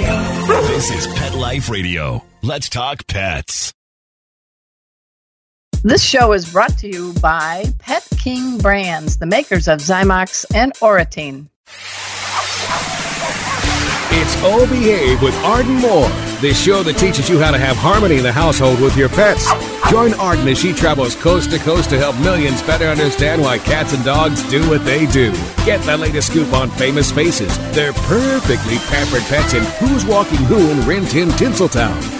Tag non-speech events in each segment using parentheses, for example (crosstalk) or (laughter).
This is Pet Life Radio. Let's talk pets. This show is brought to you by Pet King Brands, the makers of Zymox and Oratene. It's O Behave with Arden Moore, the show that teaches you how to have harmony in the household with your pets. Join Arden as she travels coast to coast to help millions better understand why cats and dogs do what they do. Get the latest scoop on famous faces, their perfectly pampered pets, and who's walking who in Rin Tin Tinseltown.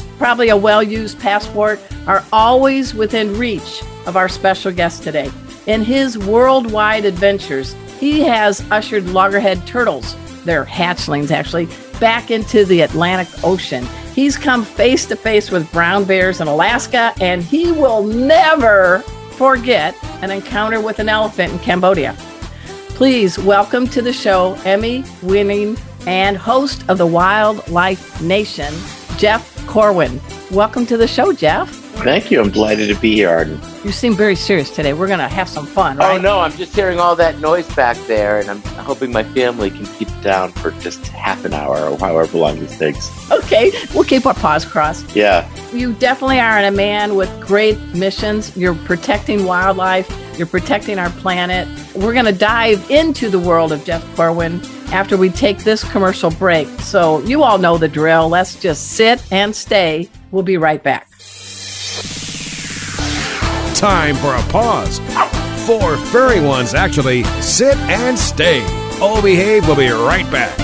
probably a well used passport are always within reach of our special guest today. In his worldwide adventures, he has ushered loggerhead turtles, they're hatchlings actually, back into the Atlantic Ocean. He's come face to face with brown bears in Alaska, and he will never forget an encounter with an elephant in Cambodia. Please welcome to the show Emmy winning and host of the Wildlife Nation, Jeff Corwin. Welcome to the show, Jeff. Thank you. I'm delighted to be here, Arden. You seem very serious today. We're going to have some fun, oh, right? Oh no, I'm just hearing all that noise back there, and I'm hoping my family can keep it down for just half an hour or however long this takes. Okay, we'll keep our paws crossed. Yeah, You definitely are a man with great missions. You're protecting wildlife, you're protecting our planet. We're going to dive into the world of Jeff Corwin after we take this commercial break. So, you all know the drill. Let's just sit and stay. We'll be right back. Time for a pause. Four furry ones actually sit and stay. O Behave we'll be right back.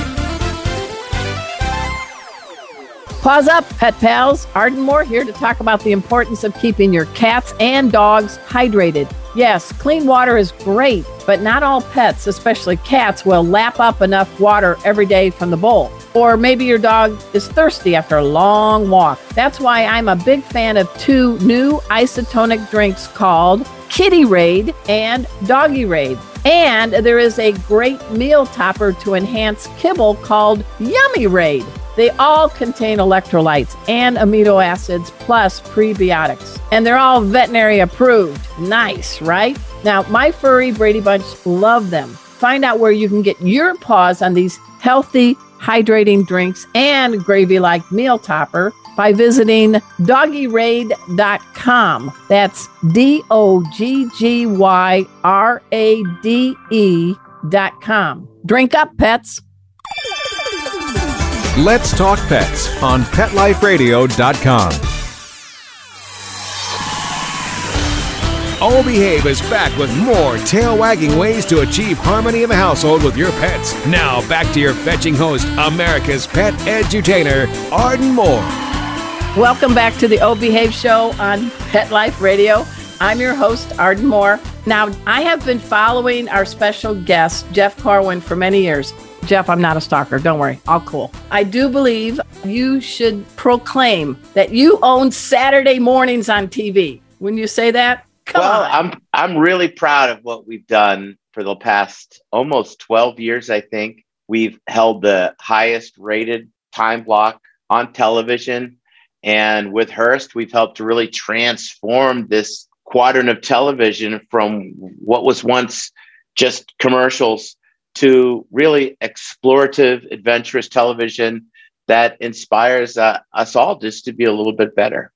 Pause up, pet pals. Arden Moore here to talk about the importance of keeping your cats and dogs hydrated. Yes, clean water is great, but not all pets, especially cats, will lap up enough water every day from the bowl. Or maybe your dog is thirsty after a long walk. That's why I'm a big fan of two new isotonic drinks called KittyRade and DoggyRade. And there is a great meal topper to enhance kibble called YummyRade. They all contain electrolytes and amino acids plus prebiotics. And they're all veterinary approved. Nice, right? Now, my furry Brady Bunch love them. Find out where you can get your paws on these healthy, hydrating drinks and gravy like meal topper by visiting doggyrade.com. That's D O G G Y R A D E dot com. Drink up, pets. Let's talk pets on PetLifeRadio.com. O Behave is back with more tail wagging ways to achieve harmony in the household with your pets. Now back to your fetching host, America's pet edutainer, Arden Moore. Welcome back to the O Behave Show on Pet Life Radio. I'm your host, Arden Moore. Now, I have been following our special guest, Jeff Corwin, for many years. Jeff, I'm not a stalker. Don't worry. All cool. I do believe you should proclaim that you own Saturday mornings on TV. When you say that, come well, on. I'm I'm really proud of what we've done for the past almost 12 years. I think we've held the highest rated time block on television, and with Hearst, we've helped to really transform this quadrant of television from what was once just commercials to really explorative, adventurous television that inspires uh, us all just to be a little bit better.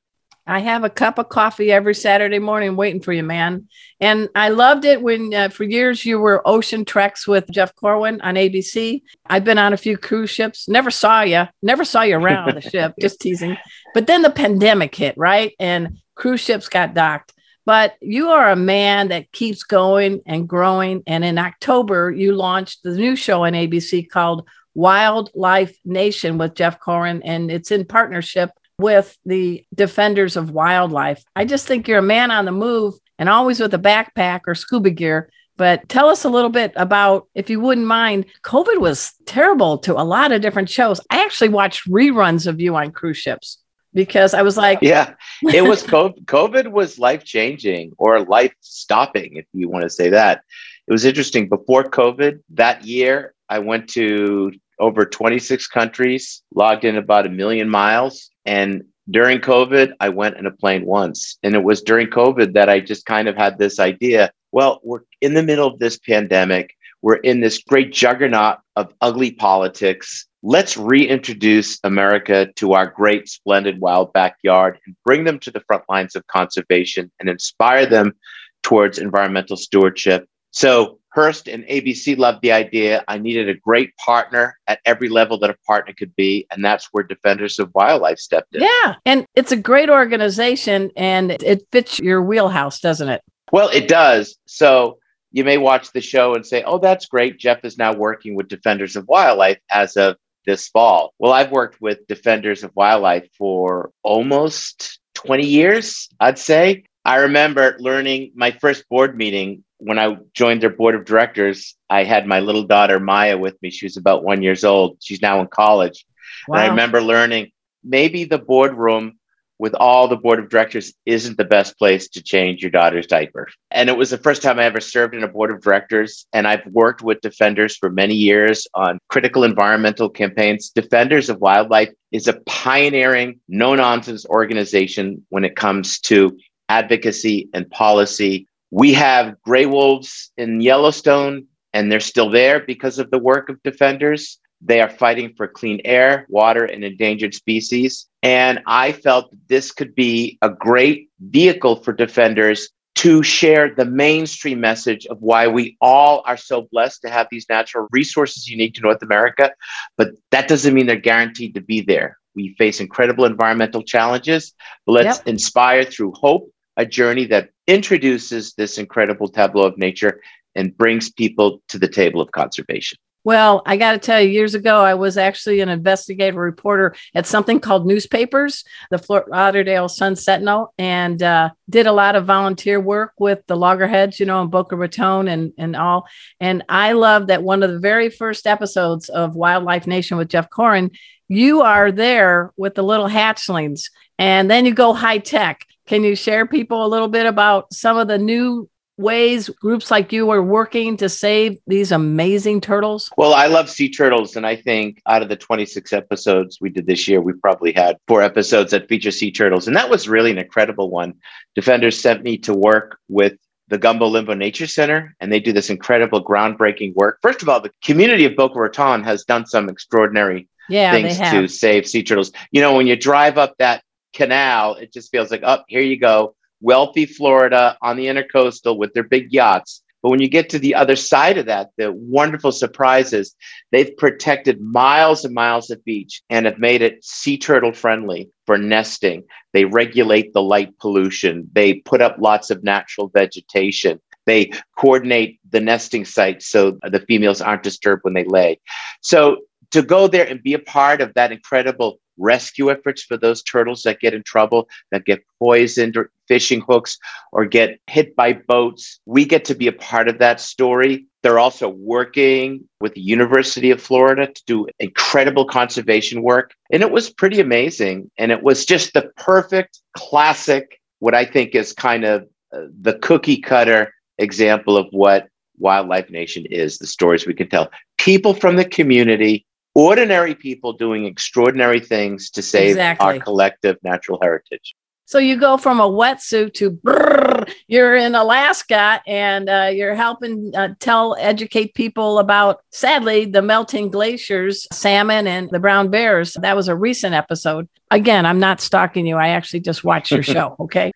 I have a cup of coffee every Saturday morning waiting for you, man. And I loved it when uh, for years you were ocean treks with Jeff Corwin on ABC. I've been on a few cruise ships, never saw you, never saw you around the (laughs) ship, just teasing. But then the pandemic hit, right? And cruise ships got docked. But you are a man that keeps going and growing. And in October, you launched the new show on ABC called Wildlife Nation with Jeff Corwin, and it's in partnership with the defenders of wildlife. I just think you're a man on the move and always with a backpack or scuba gear But tell us a little bit about, if you wouldn't mind, COVID was terrible to a lot of different shows. I actually watched reruns of you on cruise ships because I was like, yeah, (laughs) it was COVID, COVID was life changing or life stopping, if you want to say that. It was interesting. Before COVID, that year, I went to over 26 countries, logged in about a million miles. And during COVID, I went in a plane once. And it was during COVID that I just kind of had this idea well, we're in the middle of this pandemic. We're in this great juggernaut of ugly politics. Let's reintroduce America to our great, splendid wild backyard and bring them to the front lines of conservation and inspire them towards environmental stewardship. So Hearst and ABC loved the idea. I needed a great partner at every level that a partner could be. And that's where Defenders of Wildlife stepped in. Yeah. And it's a great organization and it fits your wheelhouse, doesn't it? Well, it does. So you may watch the show and say, oh, that's great. Jeff is now working with Defenders of Wildlife as of this fall. Well, I've worked with Defenders of Wildlife for almost 20 years, I'd say. I remember learning my first board meeting when I joined their board of directors. I had my little daughter Maya with me. She was about one years old. She's now in college. Wow. And I remember learning maybe the boardroom with all the board of directors isn't the best place to change your daughter's diaper. And it was the first time I ever served in a board of directors. And I've worked with defenders for many years on critical environmental campaigns. Defenders of Wildlife is a pioneering, no nonsense organization when it comes to advocacy and policy. We have gray wolves in Yellowstone, and they're still there because of the work of defenders. They are fighting for clean air, water, and endangered species. And I felt this could be a great vehicle for defenders to share the mainstream message of why we all are so blessed to have these natural resources unique to North America. But that doesn't mean they're guaranteed to be there. We face incredible environmental challenges, let's yep. inspire through hope a journey that introduces this incredible tableau of nature and brings people to the table of conservation. Well, I got to tell you, years ago, I was actually an investigative reporter at something called Newspapers, the Fort Lauderdale Sun Sentinel, and uh, did a lot of volunteer work with the loggerheads, you know, in Boca Raton and, and all. And I love that one of the very first episodes of Wildlife Nation with Jeff Corwin, you are there with the little hatchlings, and then you go high tech. Can you share people a little bit about some of the new ways groups like you are working to save these amazing turtles? Well, I love sea turtles. And I think out of the 26 episodes we did this year, we probably had four episodes that feature sea turtles. And that was really an incredible one. Defenders sent me to work with the Gumbo Limbo Nature Center, and they do this incredible groundbreaking work. First of all, the community of Boca Raton has done some extraordinary yeah, things to save sea turtles. You know, when you drive up that canal, it just feels like, oh, here you go wealthy Florida on the intercoastal with their big yachts. But when you get to the other side of that, the wonderful surprises, they've protected miles and miles of beach and have made it sea turtle friendly for nesting. They regulate the light pollution. They put up lots of natural vegetation. They coordinate the nesting sites so the females aren't disturbed when they lay. So to go there and be a part of that incredible rescue efforts for those turtles that get in trouble, that get poisoned or fishing hooks or get hit by boats. We get to be a part of that story. They're also working with the University of Florida to do incredible conservation work. And it was pretty amazing. And it was just the perfect, classic, what I think is kind of uh, the cookie cutter example of what Wildlife Nation is the stories we can tell. People from the community ordinary people doing extraordinary things to save exactly. our collective natural heritage. So you go from a wetsuit to brrr, you're in Alaska and uh, you're helping uh, tell, educate people about, sadly, the melting glaciers, salmon, and the brown bears. That was a recent episode. Again, I'm not stalking you. I actually just watched your show. (laughs) Okay.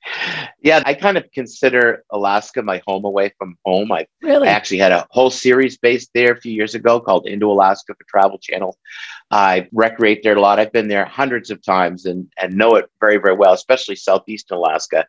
yeah, I kind of consider Alaska my home away from home. I really I actually had a whole series based there a few years ago called Into Alaska for Travel Channel. I recreate there a lot. I've been there hundreds of times and, and know it very, very well, especially Southeastern Alaska.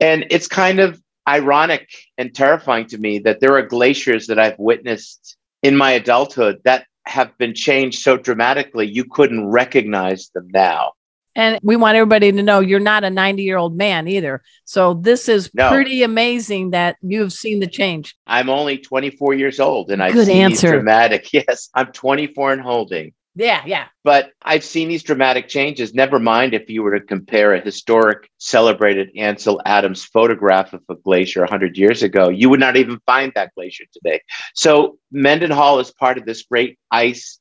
And it's kind of ironic and terrifying to me that there are glaciers that I've witnessed in my adulthood that have been changed so dramatically you couldn't recognize them now. And we want everybody to know you're not a 90 year old man either. So this is No. pretty amazing that you've seen the change. I'm only 24 years old and I've Good seen answer. dramatic. (laughs) Yes, I'm 24 and holding. Yeah, yeah. But I've seen these dramatic changes. Never mind if you were to compare a historic, celebrated Ansel Adams photograph of a glacier 100 years ago, you would not even find that glacier today. So, Mendenhall is part of this great ice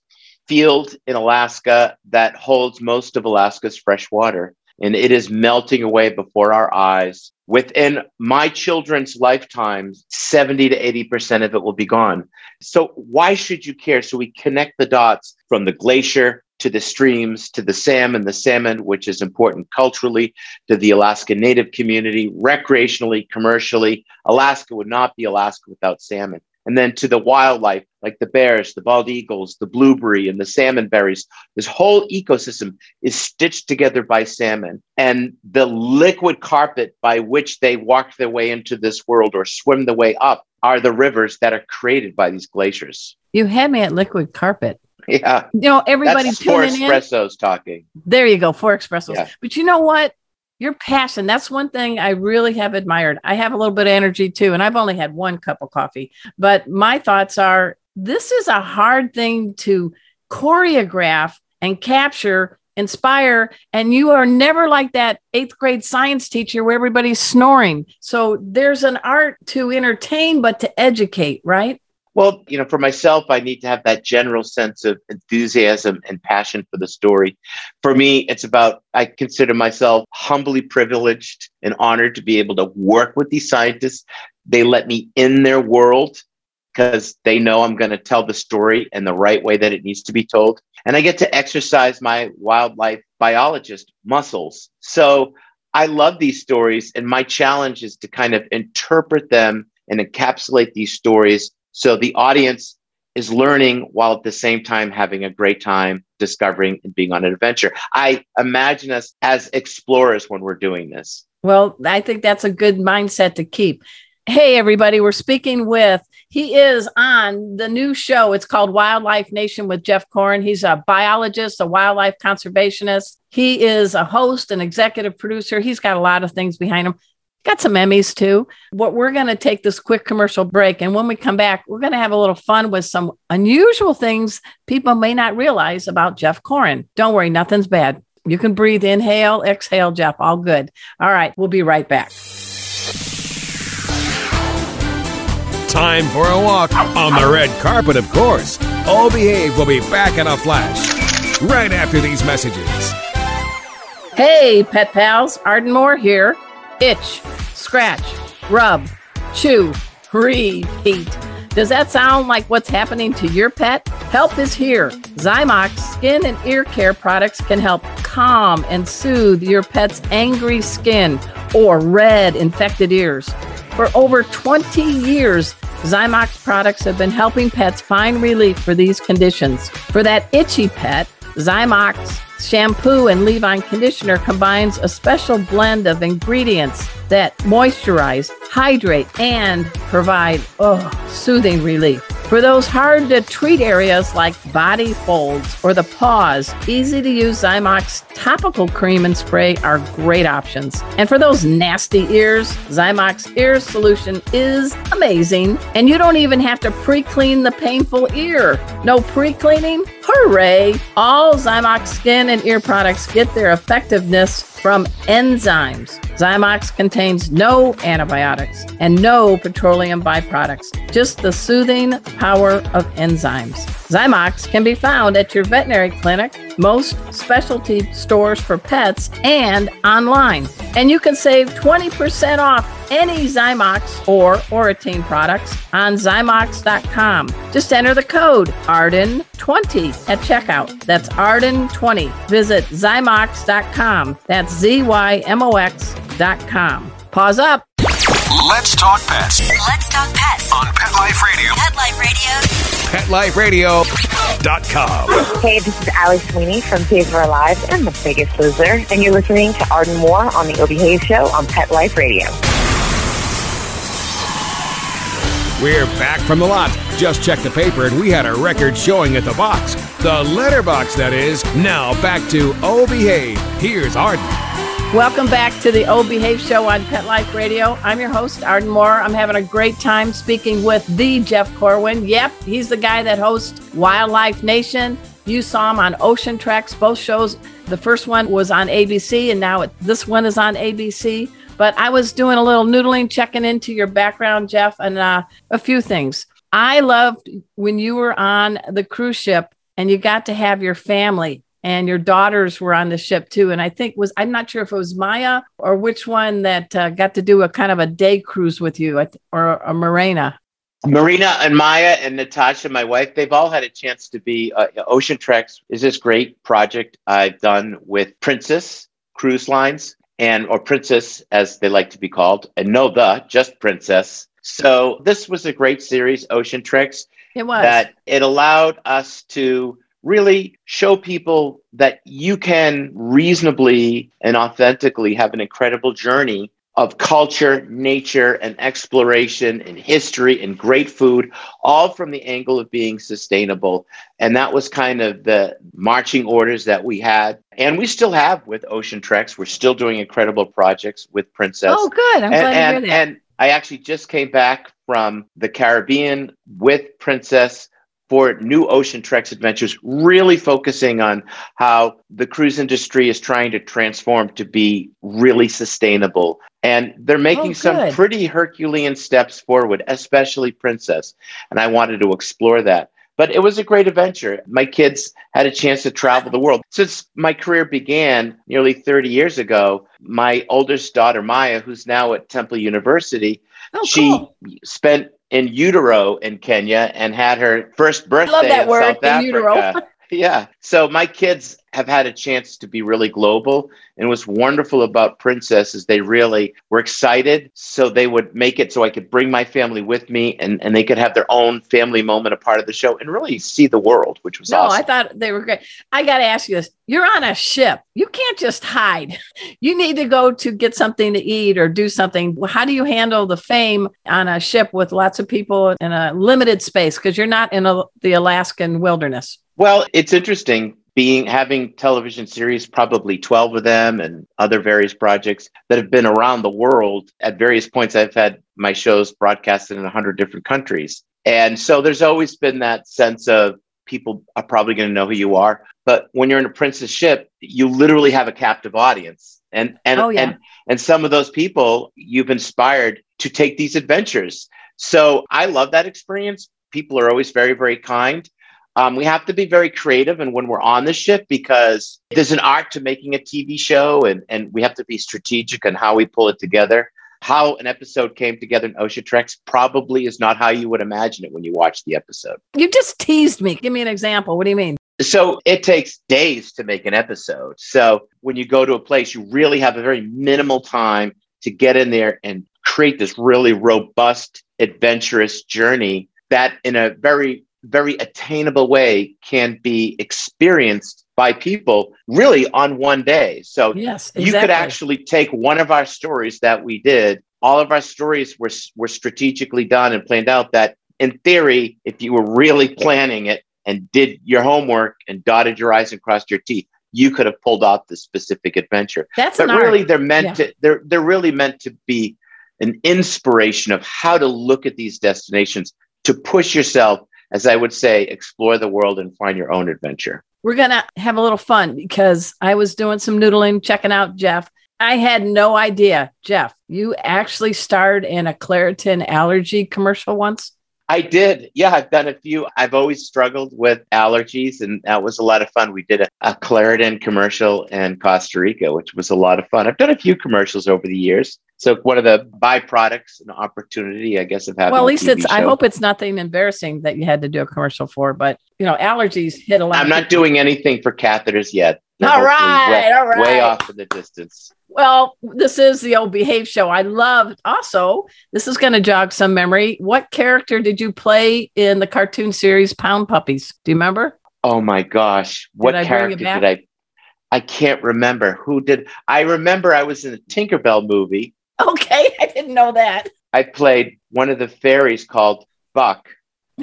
field in Alaska that holds most of Alaska's fresh water. And it is melting away before our eyes. Within my children's lifetimes, 70 to 80% of it will be gone. So, why should you care? So, we connect the dots from the glacier to the streams to the salmon, the salmon, which is important culturally to the Alaska Native community, recreationally, commercially. Alaska would not be Alaska without salmon. And then to the wildlife, like the bears, the bald eagles, the blueberry, and the salmon berries. This whole ecosystem is stitched together by salmon. And the liquid carpet by which they walk their way into this world or swim the way up are the rivers that are created by these glaciers. You had me at liquid carpet. Yeah. You know, everybody That's four tuning in. espressos talking. There you go, four espressos. Yeah. But you know what? Your passion, that's one thing I really have admired. I have a little bit of energy too, and I've only had one cup of coffee. But my thoughts are this is a hard thing to choreograph and capture, inspire. And you are never like that eighth grade science teacher where everybody's snoring. So there's an art to entertain, but to educate, right? Well, you know, for myself, I need to have that general sense of enthusiasm and passion for the story. For me, it's about, I consider myself humbly privileged and honored to be able to work with these scientists. They let me in their world because they know I'm going to tell the story in the right way that it needs to be told. And I get to exercise my wildlife biologist muscles. So I love these stories. And my challenge is to kind of interpret them and encapsulate these stories so the audience is learning while at the same time having a great time discovering and being on an adventure. I imagine us as explorers when we're doing this. Well, I think that's a good mindset to keep. Hey, everybody, we're speaking with, he is on the new show. It's called Wildlife Nation with Jeff Corwin. He's a biologist, a wildlife conservationist. He is a host, an executive producer. He's got a lot of things behind him. Got some Emmys too. What we're going to take this quick commercial break. And when we come back, we're going to have a little fun with some unusual things people may not realize about Jeff Corwin. Don't worry, nothing's bad. You can breathe, inhale, exhale, Jeff, all good. All right, we'll be right back. Time for a walk on the red carpet, of course. O Behave will be back in a flash right after these messages. Hey, pet pals, Arden Moore here. Itch, scratch, rub, chew, repeat. Does that sound like what's happening to your pet? Help is here. Zymox skin and ear care products can help calm and soothe your pet's angry skin or red infected ears. For over 20 years, Zymox products have been helping pets find relief for these conditions. For that itchy pet, Zymox shampoo and leave-on conditioner combines a special blend of ingredients that moisturize, hydrate, and provide oh, soothing relief. For those hard to treat areas like body folds or the paws, easy to use Zymox topical cream and spray are great options. And for those nasty ears, Zymox ear solution is amazing. And you don't even have to pre clean the painful ear. No pre cleaning? Hooray! All Zymox skin and ear products get their effectiveness from enzymes. Zymox contains no antibiotics and no petroleum byproducts, just the soothing power of enzymes. Zymox can be found at your veterinary clinic, most specialty stores for pets, and online. And you can save 20% off any Zymox or Oratene products on Zymox.com. Just enter the code ARDEN20 at checkout. That's ARDEN20. Visit Zymox.com. That's Z Y M O X.com. Pause up. Let's talk pets Let's talk pets. on Pet Life Radio. Pet Life Radio. PetLifeRadio.com. Hey, this is Allie Sweeney from Pigs for Alive and The Biggest Loser, and you're listening to Arden Moore on the O Behave Show on Pet Life Radio. We're back from the lot. Just checked the paper and we had a record showing at the box. The letterbox, that is. Now back to Oh Behave. Here's Arden. Welcome back to the O Behave Show on Pet Life Radio. I'm your host, Arden Moore. I'm having a great time speaking with the Jeff Corwin. Yep, he's the guy that hosts Wildlife Nation. You saw him on Ocean Treks, both shows. The first one was on ABC, and now it, this one is on ABC. But I was doing a little noodling, checking into your background, Jeff, and uh, a few things. I loved when you were on the cruise ship and you got to have your family and your daughters were on the ship too. And I think was I'm not sure if it was Maya or which one that uh, got to do a kind of a day cruise with you, or a Marina. Marina and Maya and Natasha, my wife, they've all had a chance to be. Uh, Ocean Treks is this great project I've done with Princess Cruise Lines and or Princess as they like to be called, and no the just Princess. So this was a great series, Ocean Treks. It was that it allowed us to really show people that you can reasonably and authentically have an incredible journey of culture, nature, and exploration and history and great food, all from the angle of being sustainable. And that was kind of the marching orders that we had. And we still have with Ocean Treks. We're still doing incredible projects with Princess. Oh, good. I'm and, glad and, to hear that. And I actually just came back from the Caribbean with Princess for new ocean treks adventures, really focusing on how the cruise industry is trying to transform to be really sustainable. And they're making Oh, some pretty Herculean steps forward, especially Princess. And I wanted to explore that. But it was a great adventure. My kids had a chance to travel the world. Since my career began nearly 30 years ago, my oldest daughter, Maya, who's now at Temple University, Oh, she cool. spent in utero in Kenya and had her first birthday that in word, South in Africa. (laughs) yeah. So my kids have had a chance to be really global. And what's wonderful about Princess is they really were excited. So they would make it so I could bring my family with me and, and they could have their own family moment, a part of the show, and really see the world, which was No, awesome. I thought they were great. I got to ask you this. You're on a ship. You can't just hide. (laughs) You need to go to get something to eat or do something. How do you handle the fame on a ship with lots of people in a limited space? Because you're not in a, the Alaskan wilderness. Well, it's interesting being having television series, probably 12 of them and other various projects that have been around the world at various points. I've had my shows broadcasted in 100 different countries. And so there's always been that sense of people are probably going to know who you are. But when you're in a princess ship, you literally have a captive audience. And and Oh, yeah. and and some of those people you've inspired to take these adventures. So I love that experience. People are always very, very kind. Um, we have to be very creative and when we're on the ship because there's an art to making a TV show and, and we have to be strategic on how we pull it together. How an episode came together in Ocean Treks probably is not how you would imagine it when you watch the episode. You just teased me. Give me an example. What do you mean? So it takes days to make an episode. So when you go to a place, you really have a very minimal time to get in there and create this really robust, adventurous journey that, in a very, very attainable way, can be experienced by people really on one day. So Yes, you could actually take one of our stories that we did. All of our stories were were strategically done and planned out. That in theory, if you were really planning it and did your homework and dotted your i's and crossed your teeth, you could have pulled off the specific adventure. That's But an art. really, they're meant Yeah. to. They're they're really meant to be an inspiration of how to look at these destinations to push yourself, as I would say, explore the world and find your own adventure. we're gonna have a little fun because I was doing some noodling, checking out Jeff. I had no idea, Jeff. You actually starred in a Claritin allergy commercial once. I did. Yeah, I've done a few. I've always struggled with allergies, and that was a lot of fun. We did a, a Claritin commercial in Costa Rica, which was a lot of fun. I've done a few commercials over the years. So one of the byproducts and opportunity, I guess, of having. well, at least it's. I hope it's nothing embarrassing that you had to do a commercial for. But you know, allergies hit a lot. I'm not people. doing anything for catheters yet. All right, all right. way off in the distance. Well, this is the old behave show. I love also, this is going to jog some memory. What character did you play in the cartoon series Pound Puppies? Do you remember? Oh my gosh, what it character did I? I can't remember who did. I remember I was in a Tinkerbell movie. Okay, (laughs) I didn't know that. I played one of the fairies called Buck,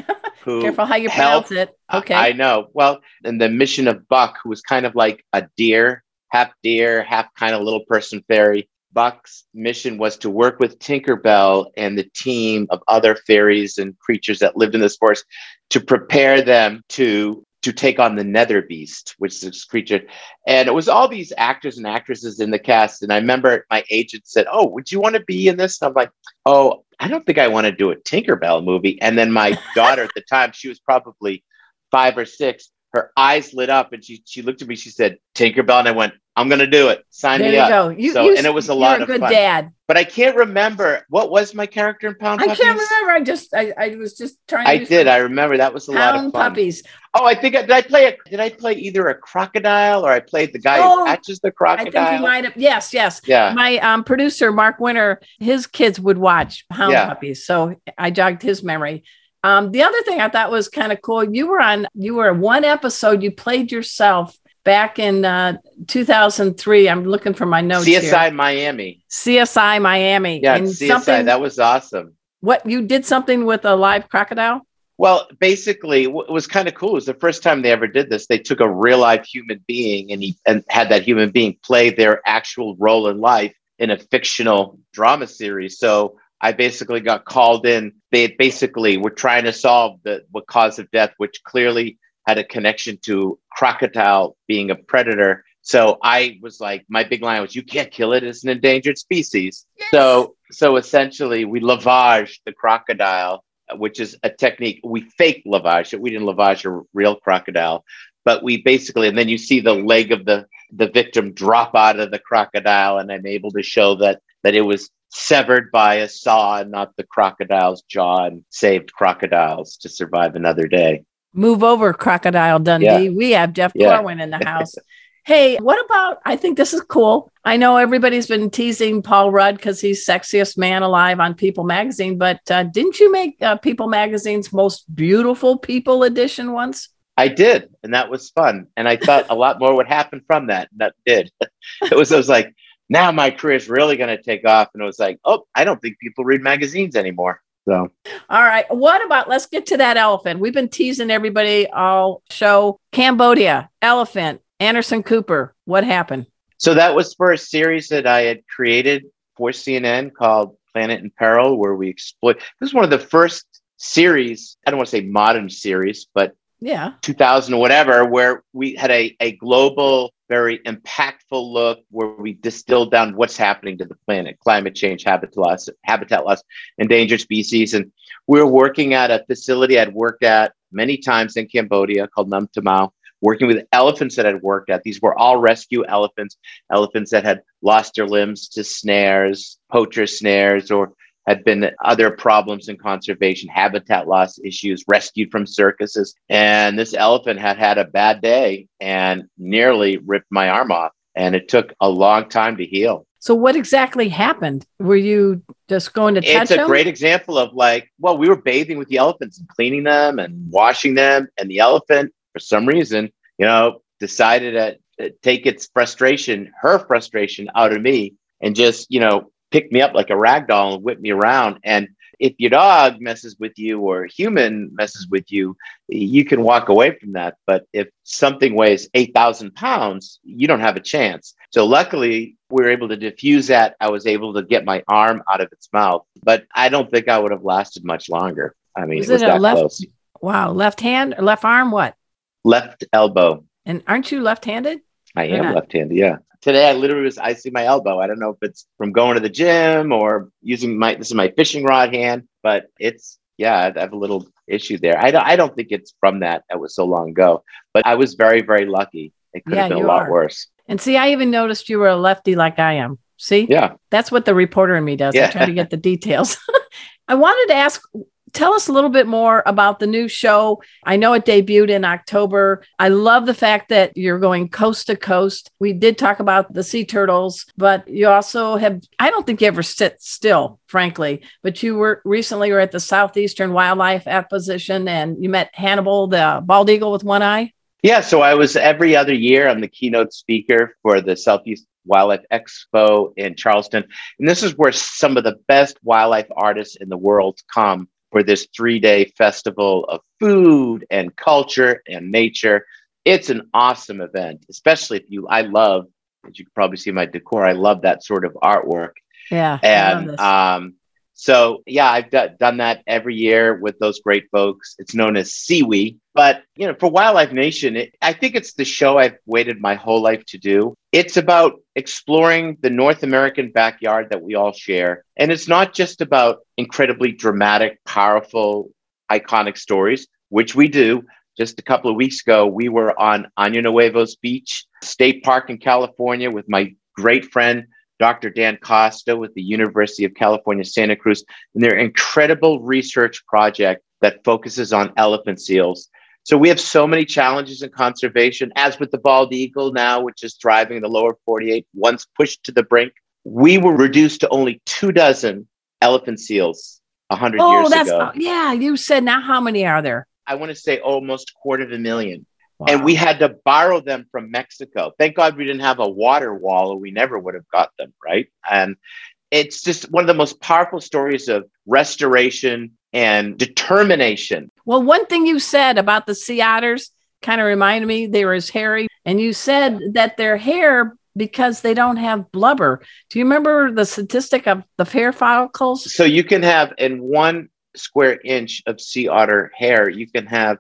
(laughs) Careful how you helped- pronounce it. Okay. I I know. Well, and the mission of Buck, who was kind of like a deer, half deer, half kind of little person fairy. Buck's mission was to work with Tinkerbell and the team of other fairies and creatures that lived in this forest to prepare them to to take on the NeverBeast, which is this creature. And it was all these actors and actresses in the cast. And I remember my agent said, "Oh, would you want to be in this?" And I'm like, "Oh, I don't think I want to do a Tinkerbell movie." And then my (laughs) daughter at the time, she was probably five or six, her eyes lit up and she she looked at me. She said, "Tinkerbell," and I went, "I'm going to do it. Sign there me you up." go. You, So- you, and it was a you're lot a of good fun. dad. But I can't remember what was my character in Pound Puppies? I can't remember. I just I, I was just trying. to I did. I remember that was a lot of fun. puppies. Oh, I think I, did. I play a, did I play either a crocodile or I played the guy Oh, who catches the crocodile? I think you might have. Yes, yes. Yeah. My um, producer Mark Winter, his kids would watch Pound Yeah. Puppies, so I jogged his memory. Um, the other thing I thought was kind of cool. You were on. You were one episode. You played yourself back in uh, 2003. I'm looking for my notes. CSI here. Miami. CSI Miami. Yeah, and CSI. That was awesome. what you did something with a live crocodile. Well, basically, it was kind of cool. It was the first time they ever did this. They took a real life human being and he and had that human being play their actual role in life in a fictional drama series. So I basically got called in. They basically were trying to solve the what cause of death, which clearly had a connection to crocodile being a predator. So I was like, my big line was, "You can't kill it; it's an endangered species." So, so essentially, we lavaged the crocodile, which is a technique. We fake lavage it. We didn't lavage a real crocodile, but we basically, and then you see the leg of the the victim drop out of the crocodile, and I'm able to show that that it was severed by a saw and not the crocodile's jaw, and saved crocodiles to survive another day. Move over, Crocodile Dundee. Yeah. We have Jeff Yeah. Corwin in the house. hey, what about? I think this is cool. I know everybody's been teasing Paul Rudd because he's sexiest man alive on People Magazine, but uh, didn't you make uh, People Magazine's most beautiful people edition once? I did, and that was fun. And I thought a lot more would happen from that. And that did. (laughs) it was. I was like, now my career is really going to take off. And it was like, oh, I don't think people read magazines anymore. So All right. What about? Let's get to that elephant. We've been teasing everybody all show. Cambodia, elephant, Anderson Cooper. What happened? So that was for a series that I had created for CNN called Planet in Peril, where we exploit. This is one of the first series. I don't want to say modern series, but Yeah. 2000 or whatever, where we had a, a global, very impactful look where we distilled down what's happening to the planet, climate change, habitat loss, habitat loss, endangered species. And we were working at a facility I'd worked at many times in Cambodia called Phnom Tamao, working with elephants that I'd worked at. These were all rescue elephants, elephants that had lost their limbs to snares, poacher snares, or had been other problems in conservation, habitat loss issues, rescued from circuses. And this elephant had had a bad day and nearly ripped my arm off. And it took a long time to heal. So what exactly happened? Were you just going to touch It's a him? great example of like, well, we were bathing with the elephants and cleaning them and washing them. And the elephant, for some reason, you know, decided to take its frustration, her frustration out of me and just, you know, pick me up like a rag doll and whip me around. And if your dog messes with you or a human messes with you, you can walk away from that. But if something weighs 8,000 pounds, you don't have a chance. So luckily, we were able to diffuse that. I was able to get my arm out of its mouth, but I don't think I would have lasted much longer. I mean, Was it was it a that left- close. Wow, left hand or left arm? What? Left elbow. And aren't you left-handed? I You're am not. left-handed. Yeah. Today I literally was icing my elbow. I don't know if it's from going to the gym or using my this is my fishing rod hand, but it's yeah, I have a little issue there. I don't I don't think it's from that. That was so long ago, but I was very very lucky. It could Yeah, have been a lot are. worse. And see, I even noticed you were a lefty like I am. See, Yeah. that's what the reporter in me does. I try to get the details. (laughs) I wanted to ask, tell us a little bit more about the new show. I know it debuted in October. I love the fact that you're going coast to coast. We did talk about the sea turtles, but you also have, I don't think you ever sit still, frankly, but you were recently were at the Southeastern Wildlife Exposition and you met Hannibal, the bald eagle with one eye. Yeah, so I was every other year. I'm the keynote speaker for the Southeast Wildlife Expo in Charleston. And this is where some of the best wildlife artists in the world come for this three day festival of food and culture and nature. It's an awesome event, especially if you, I love, as you can probably see my decor, I love that sort of artwork. Yeah. And um, so, yeah, I've d- done that every year with those great folks. It's known as SEWE. But, you know, for Wildlife Nation, it, I think it's the show I've waited my whole life to do. It's about exploring the North American backyard that we all share. And it's not just about incredibly dramatic, powerful, iconic stories, which we do. Just a couple of weeks ago, we were on Año Nuevo's beach, state park in California with my great friend, Dr. Dan Costa with the University of California, Santa Cruz, and their incredible research project that focuses on elephant seals. So we have so many challenges in conservation, as with the bald eagle now, which is thriving in the lower 48, once pushed to the brink. We were reduced to only two dozen elephant seals 100 oh, years that's, ago. Yeah, you said now how many are there? I want to say almost a quarter of a million. And we had to borrow them from Mexico. Thank God we didn't have a water wall, or we never would have got them, right? And it's just one of the most powerful stories of restoration and determination. Well, one thing you said about the sea otters kind of reminded me they were as hairy. And you said that their hair, because they don't have blubber. Do you remember the statistic of the hair follicles? So you can have in one square inch of sea otter hair, you can have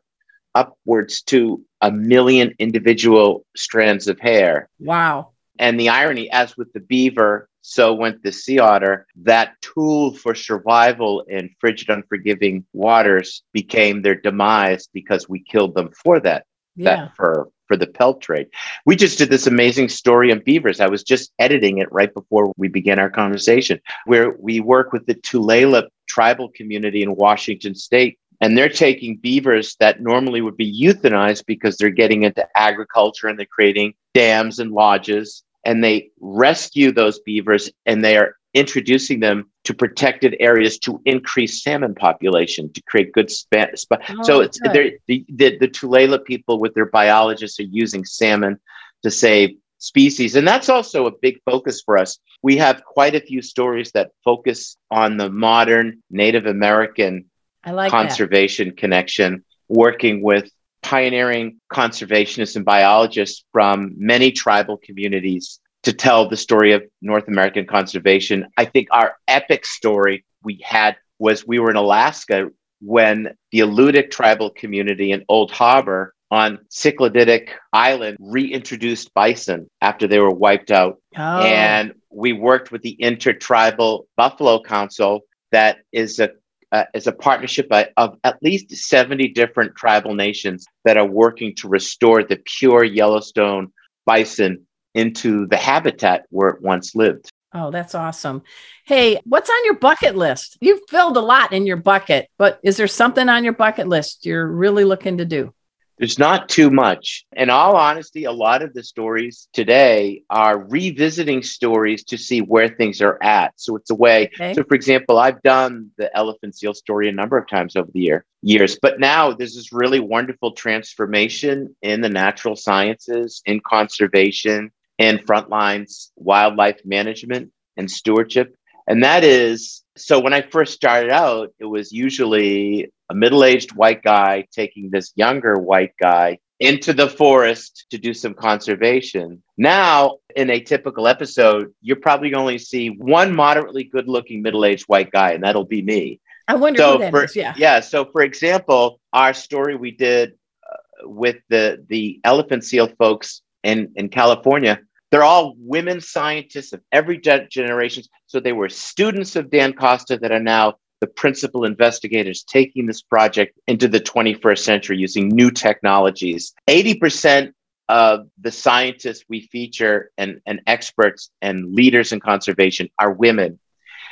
upwards to a million individual strands of hair. Wow. And the irony, as with the beaver, so went the sea otter, that tool for survival in frigid, unforgiving waters became their demise because we killed them for that, Yeah. that fur for the pelt trade. We just did this amazing story on beavers. I was just editing it right before we began our conversation, where we work with the Tulalip tribal community in Washington state and they're taking beavers that normally would be euthanized because they're getting into agriculture and they're creating dams and lodges and they rescue those beavers and they are introducing them to protected areas to increase salmon population to create good span. Sp- Oh, so it's good. the the the Tulalip people with their biologists are using salmon to save species and that's also a big focus for us we have quite a few stories that focus on the modern native american I like that. conservation connection, working with pioneering conservationists and biologists from many tribal communities to tell the story of North American conservation. I think our epic story we had was we were in Alaska when the Alutiiq tribal community in Old Harbor on Sitkalidak Island reintroduced bison after they were wiped out Oh, and we worked with the Intertribal Buffalo Council, that is a uh, is a partnership of, at least seventy different tribal nations that are working to restore the pure Yellowstone bison into the habitat where it once lived. oh, that's awesome. Hey, what's on your bucket list? You've filled a lot in your bucket, but is there something on your bucket list you're really looking to do? There's not too much. In all honesty, a lot of the stories today are revisiting stories to see where things are at. So it's a way. Okay. So, for example, I've done the elephant seal story a number of times over the year years, but now there's this really wonderful transformation in the natural sciences, in conservation, in frontlines wildlife management and stewardship. And that is so when I first started out, it was usually a middle aged white guy taking this younger white guy into the forest to do some conservation. Now, in a typical episode, you're probably going to see one moderately good looking middle aged white guy, and that'll be me. I wonder So who that for, is. Yeah. So, for example, our story we did uh, with the the elephant seal folks in in California, they're all women scientists of every ge- generation. So they were students of Dan Costa that are now the principal investigators taking this project into the 21st century using new technologies. 80% of the scientists we feature and, and experts and leaders in conservation are women.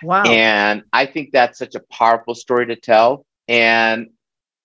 Wow. And I think that's such a powerful story to tell. And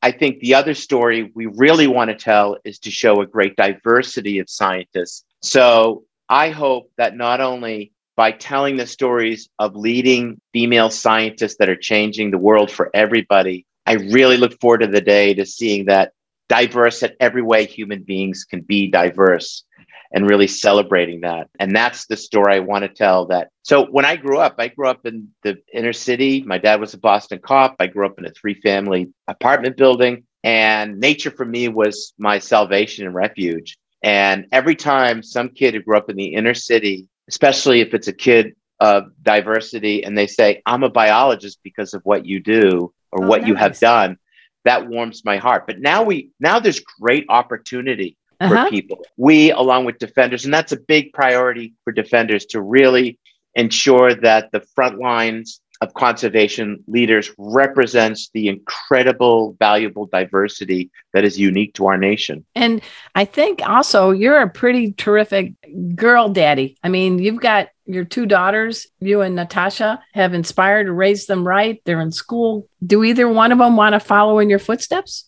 I think the other story we really want to tell is to show a great diversity of scientists. So I hope that not only by telling the stories of leading female scientists that are changing the world for everybody, I really look forward to the day to seeing that diverse at every way human beings can be diverse. and really celebrating that. And that's the story I want to tell that. So when I grew up, I grew up in the inner city. My dad was a Boston cop. I grew up in a three family apartment building. And nature for me was my salvation and refuge. And every time some kid who grew up in the inner city, especially if it's a kid of diversity, and they say, I'm a biologist because of what you do or Oh, what you have done, that warms my heart. But now we now there's great opportunity for Uh-huh. people. We, along with defenders, and that's a big priority for defenders to really ensure that the front lines of conservation leaders represents the incredible, valuable diversity that is unique to our nation. And I think also you're a pretty terrific girl daddy. I mean, you've got your two daughters, you and Natasha have inspired to raise them right. They're in school. Do either one of them want to follow in your footsteps?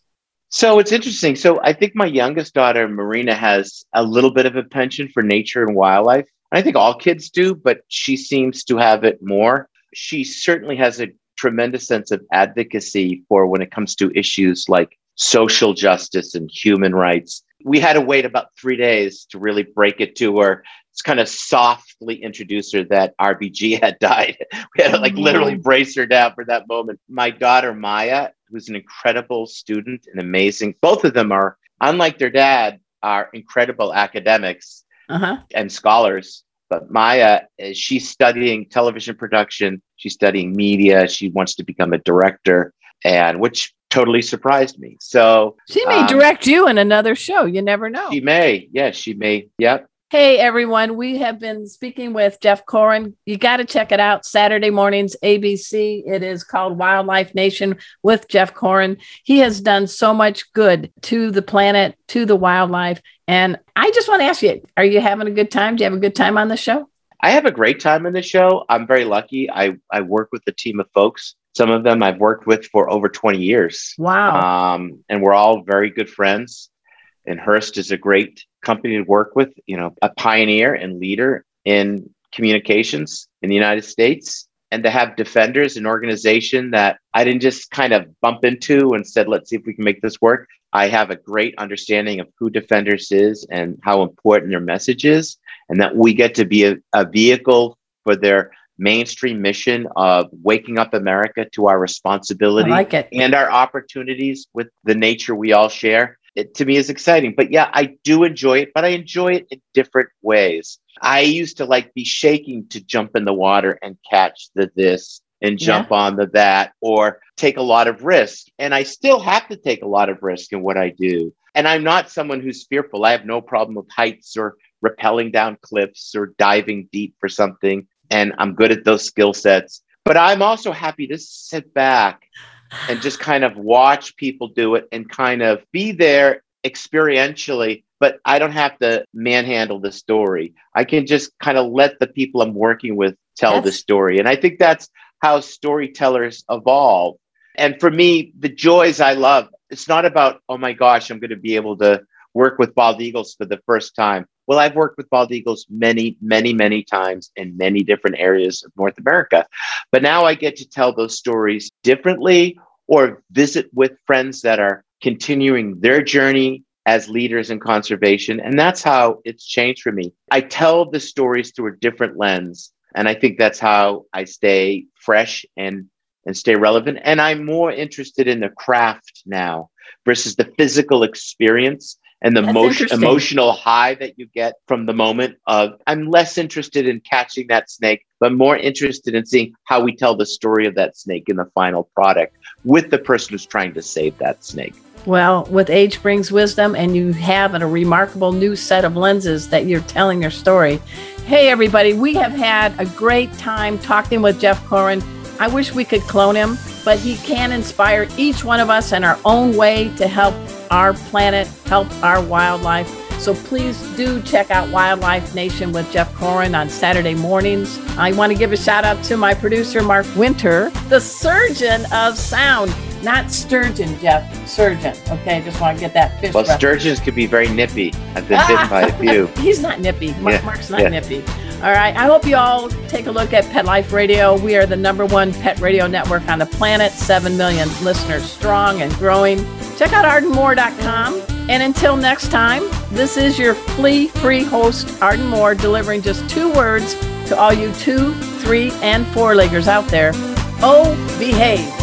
So it's interesting. So I think my youngest daughter, Marina, has a little bit of a penchant for nature and wildlife. I think all kids do, but she seems to have it more. She certainly has a tremendous sense of advocacy for when it comes to issues like social justice and human rights. We had to wait about three days to really break it to her. It's kind of softly introduce her that RBG (laughs) had died. We had to like literally brace her down for that moment. My daughter Maya, who's an incredible student and amazing, both of them are, unlike their dad, are incredible academics Uh huh. and scholars. But Maya, eh, she's studying television production. She's studying media. She wants to become a director, and which totally surprised me. So She may Um, direct you in another show. You never know. she may, yeah, she may. Yep. Hey, everyone. We have been speaking with Jeff Corwin. You got to check it out Saturday mornings, ABC. It is called Wildlife Nation with Jeff Corwin. He has done so much good to the planet, to the wildlife. And I just want to ask you are you having a good time? Do you have a good time on the show? I have a great time in the show. I'm very lucky. I, I work with a team of folks. Some of them I've worked with for over 20 years. Wow. Um, and we're all very good friends. And Hearst is a great company to work with, you know, a pioneer and leader in communications in the United States. And to have Defenders, an organization that I didn't just kind of bump into and said, let's see if we can make this work. I have a great understanding of who Defenders is and how important their message is, and that we get to be a, a vehicle for their mainstream mission of waking up America to our responsibility like it. and our opportunities with the nature we all share. It to me is exciting. But yeah, I do enjoy it, but I enjoy it in different ways. I used to like be shaking to jump in the water and catch the this and jump on the that or take a lot of risk. And I still have to take a lot of risk in what I do. And I'm not someone who's fearful. I have no problem with heights or rappelling down cliffs or diving deep for something. And I'm good at those skill sets. But I'm also happy to sit back and just kind of watch people do it and kind of be there experientially but i don't have to manhandle the story. I can just kind of let the people i'm working with tell the story. And i think that's how storytellers evolve. And for me the joys i love it's not about oh my gosh i'm going to be able to work with bald eagles for the first time. Well i've worked with bald eagles many many many times in many different areas of north america. But now i get to tell those stories differently or visit with friends that are continuing their journey as leaders in conservation. And that's how it's changed for me. I tell the stories through a different lens. And I think that's how I stay fresh and, and stay relevant. And I'm more interested in the craft now versus the physical experience and the That's emotion, emotional high that you get from the moment of I'm less interested in catching that snake, but more interested in seeing how we tell the story of that snake in the final product with the person who's trying to save that snake. Well, with age brings wisdom, and you have a remarkable new set of lenses that you're telling your story. Hey, everybody, we have had a great time talking with Jeff Corwin. I wish we could clone him, but he can inspire each one of us in our own way to help our planet, help our wildlife. So please do check out Wildlife Nation with Jeff Corwin on Saturday mornings. I want to give a shout out to my producer, Mark Winter, the surgeon of sound. Not sturgeon, Jeff. Surgeon. Okay, just want to get that fish. Well, rep- sturgeons could be very nippy. I've been bitten by a (laughs) few. He's not nippy. Mark, Yeah, Mark's not yeah. nippy. All right. I hope you all take a look at Pet Life Radio. We are the number one pet radio network on the planet, 7 million listeners strong and growing. Check out ardenmoore.com. And until next time, this is your flea free host, Arden Moore, delivering just two words to all you two, three, and four leggers out there. Oh, behave.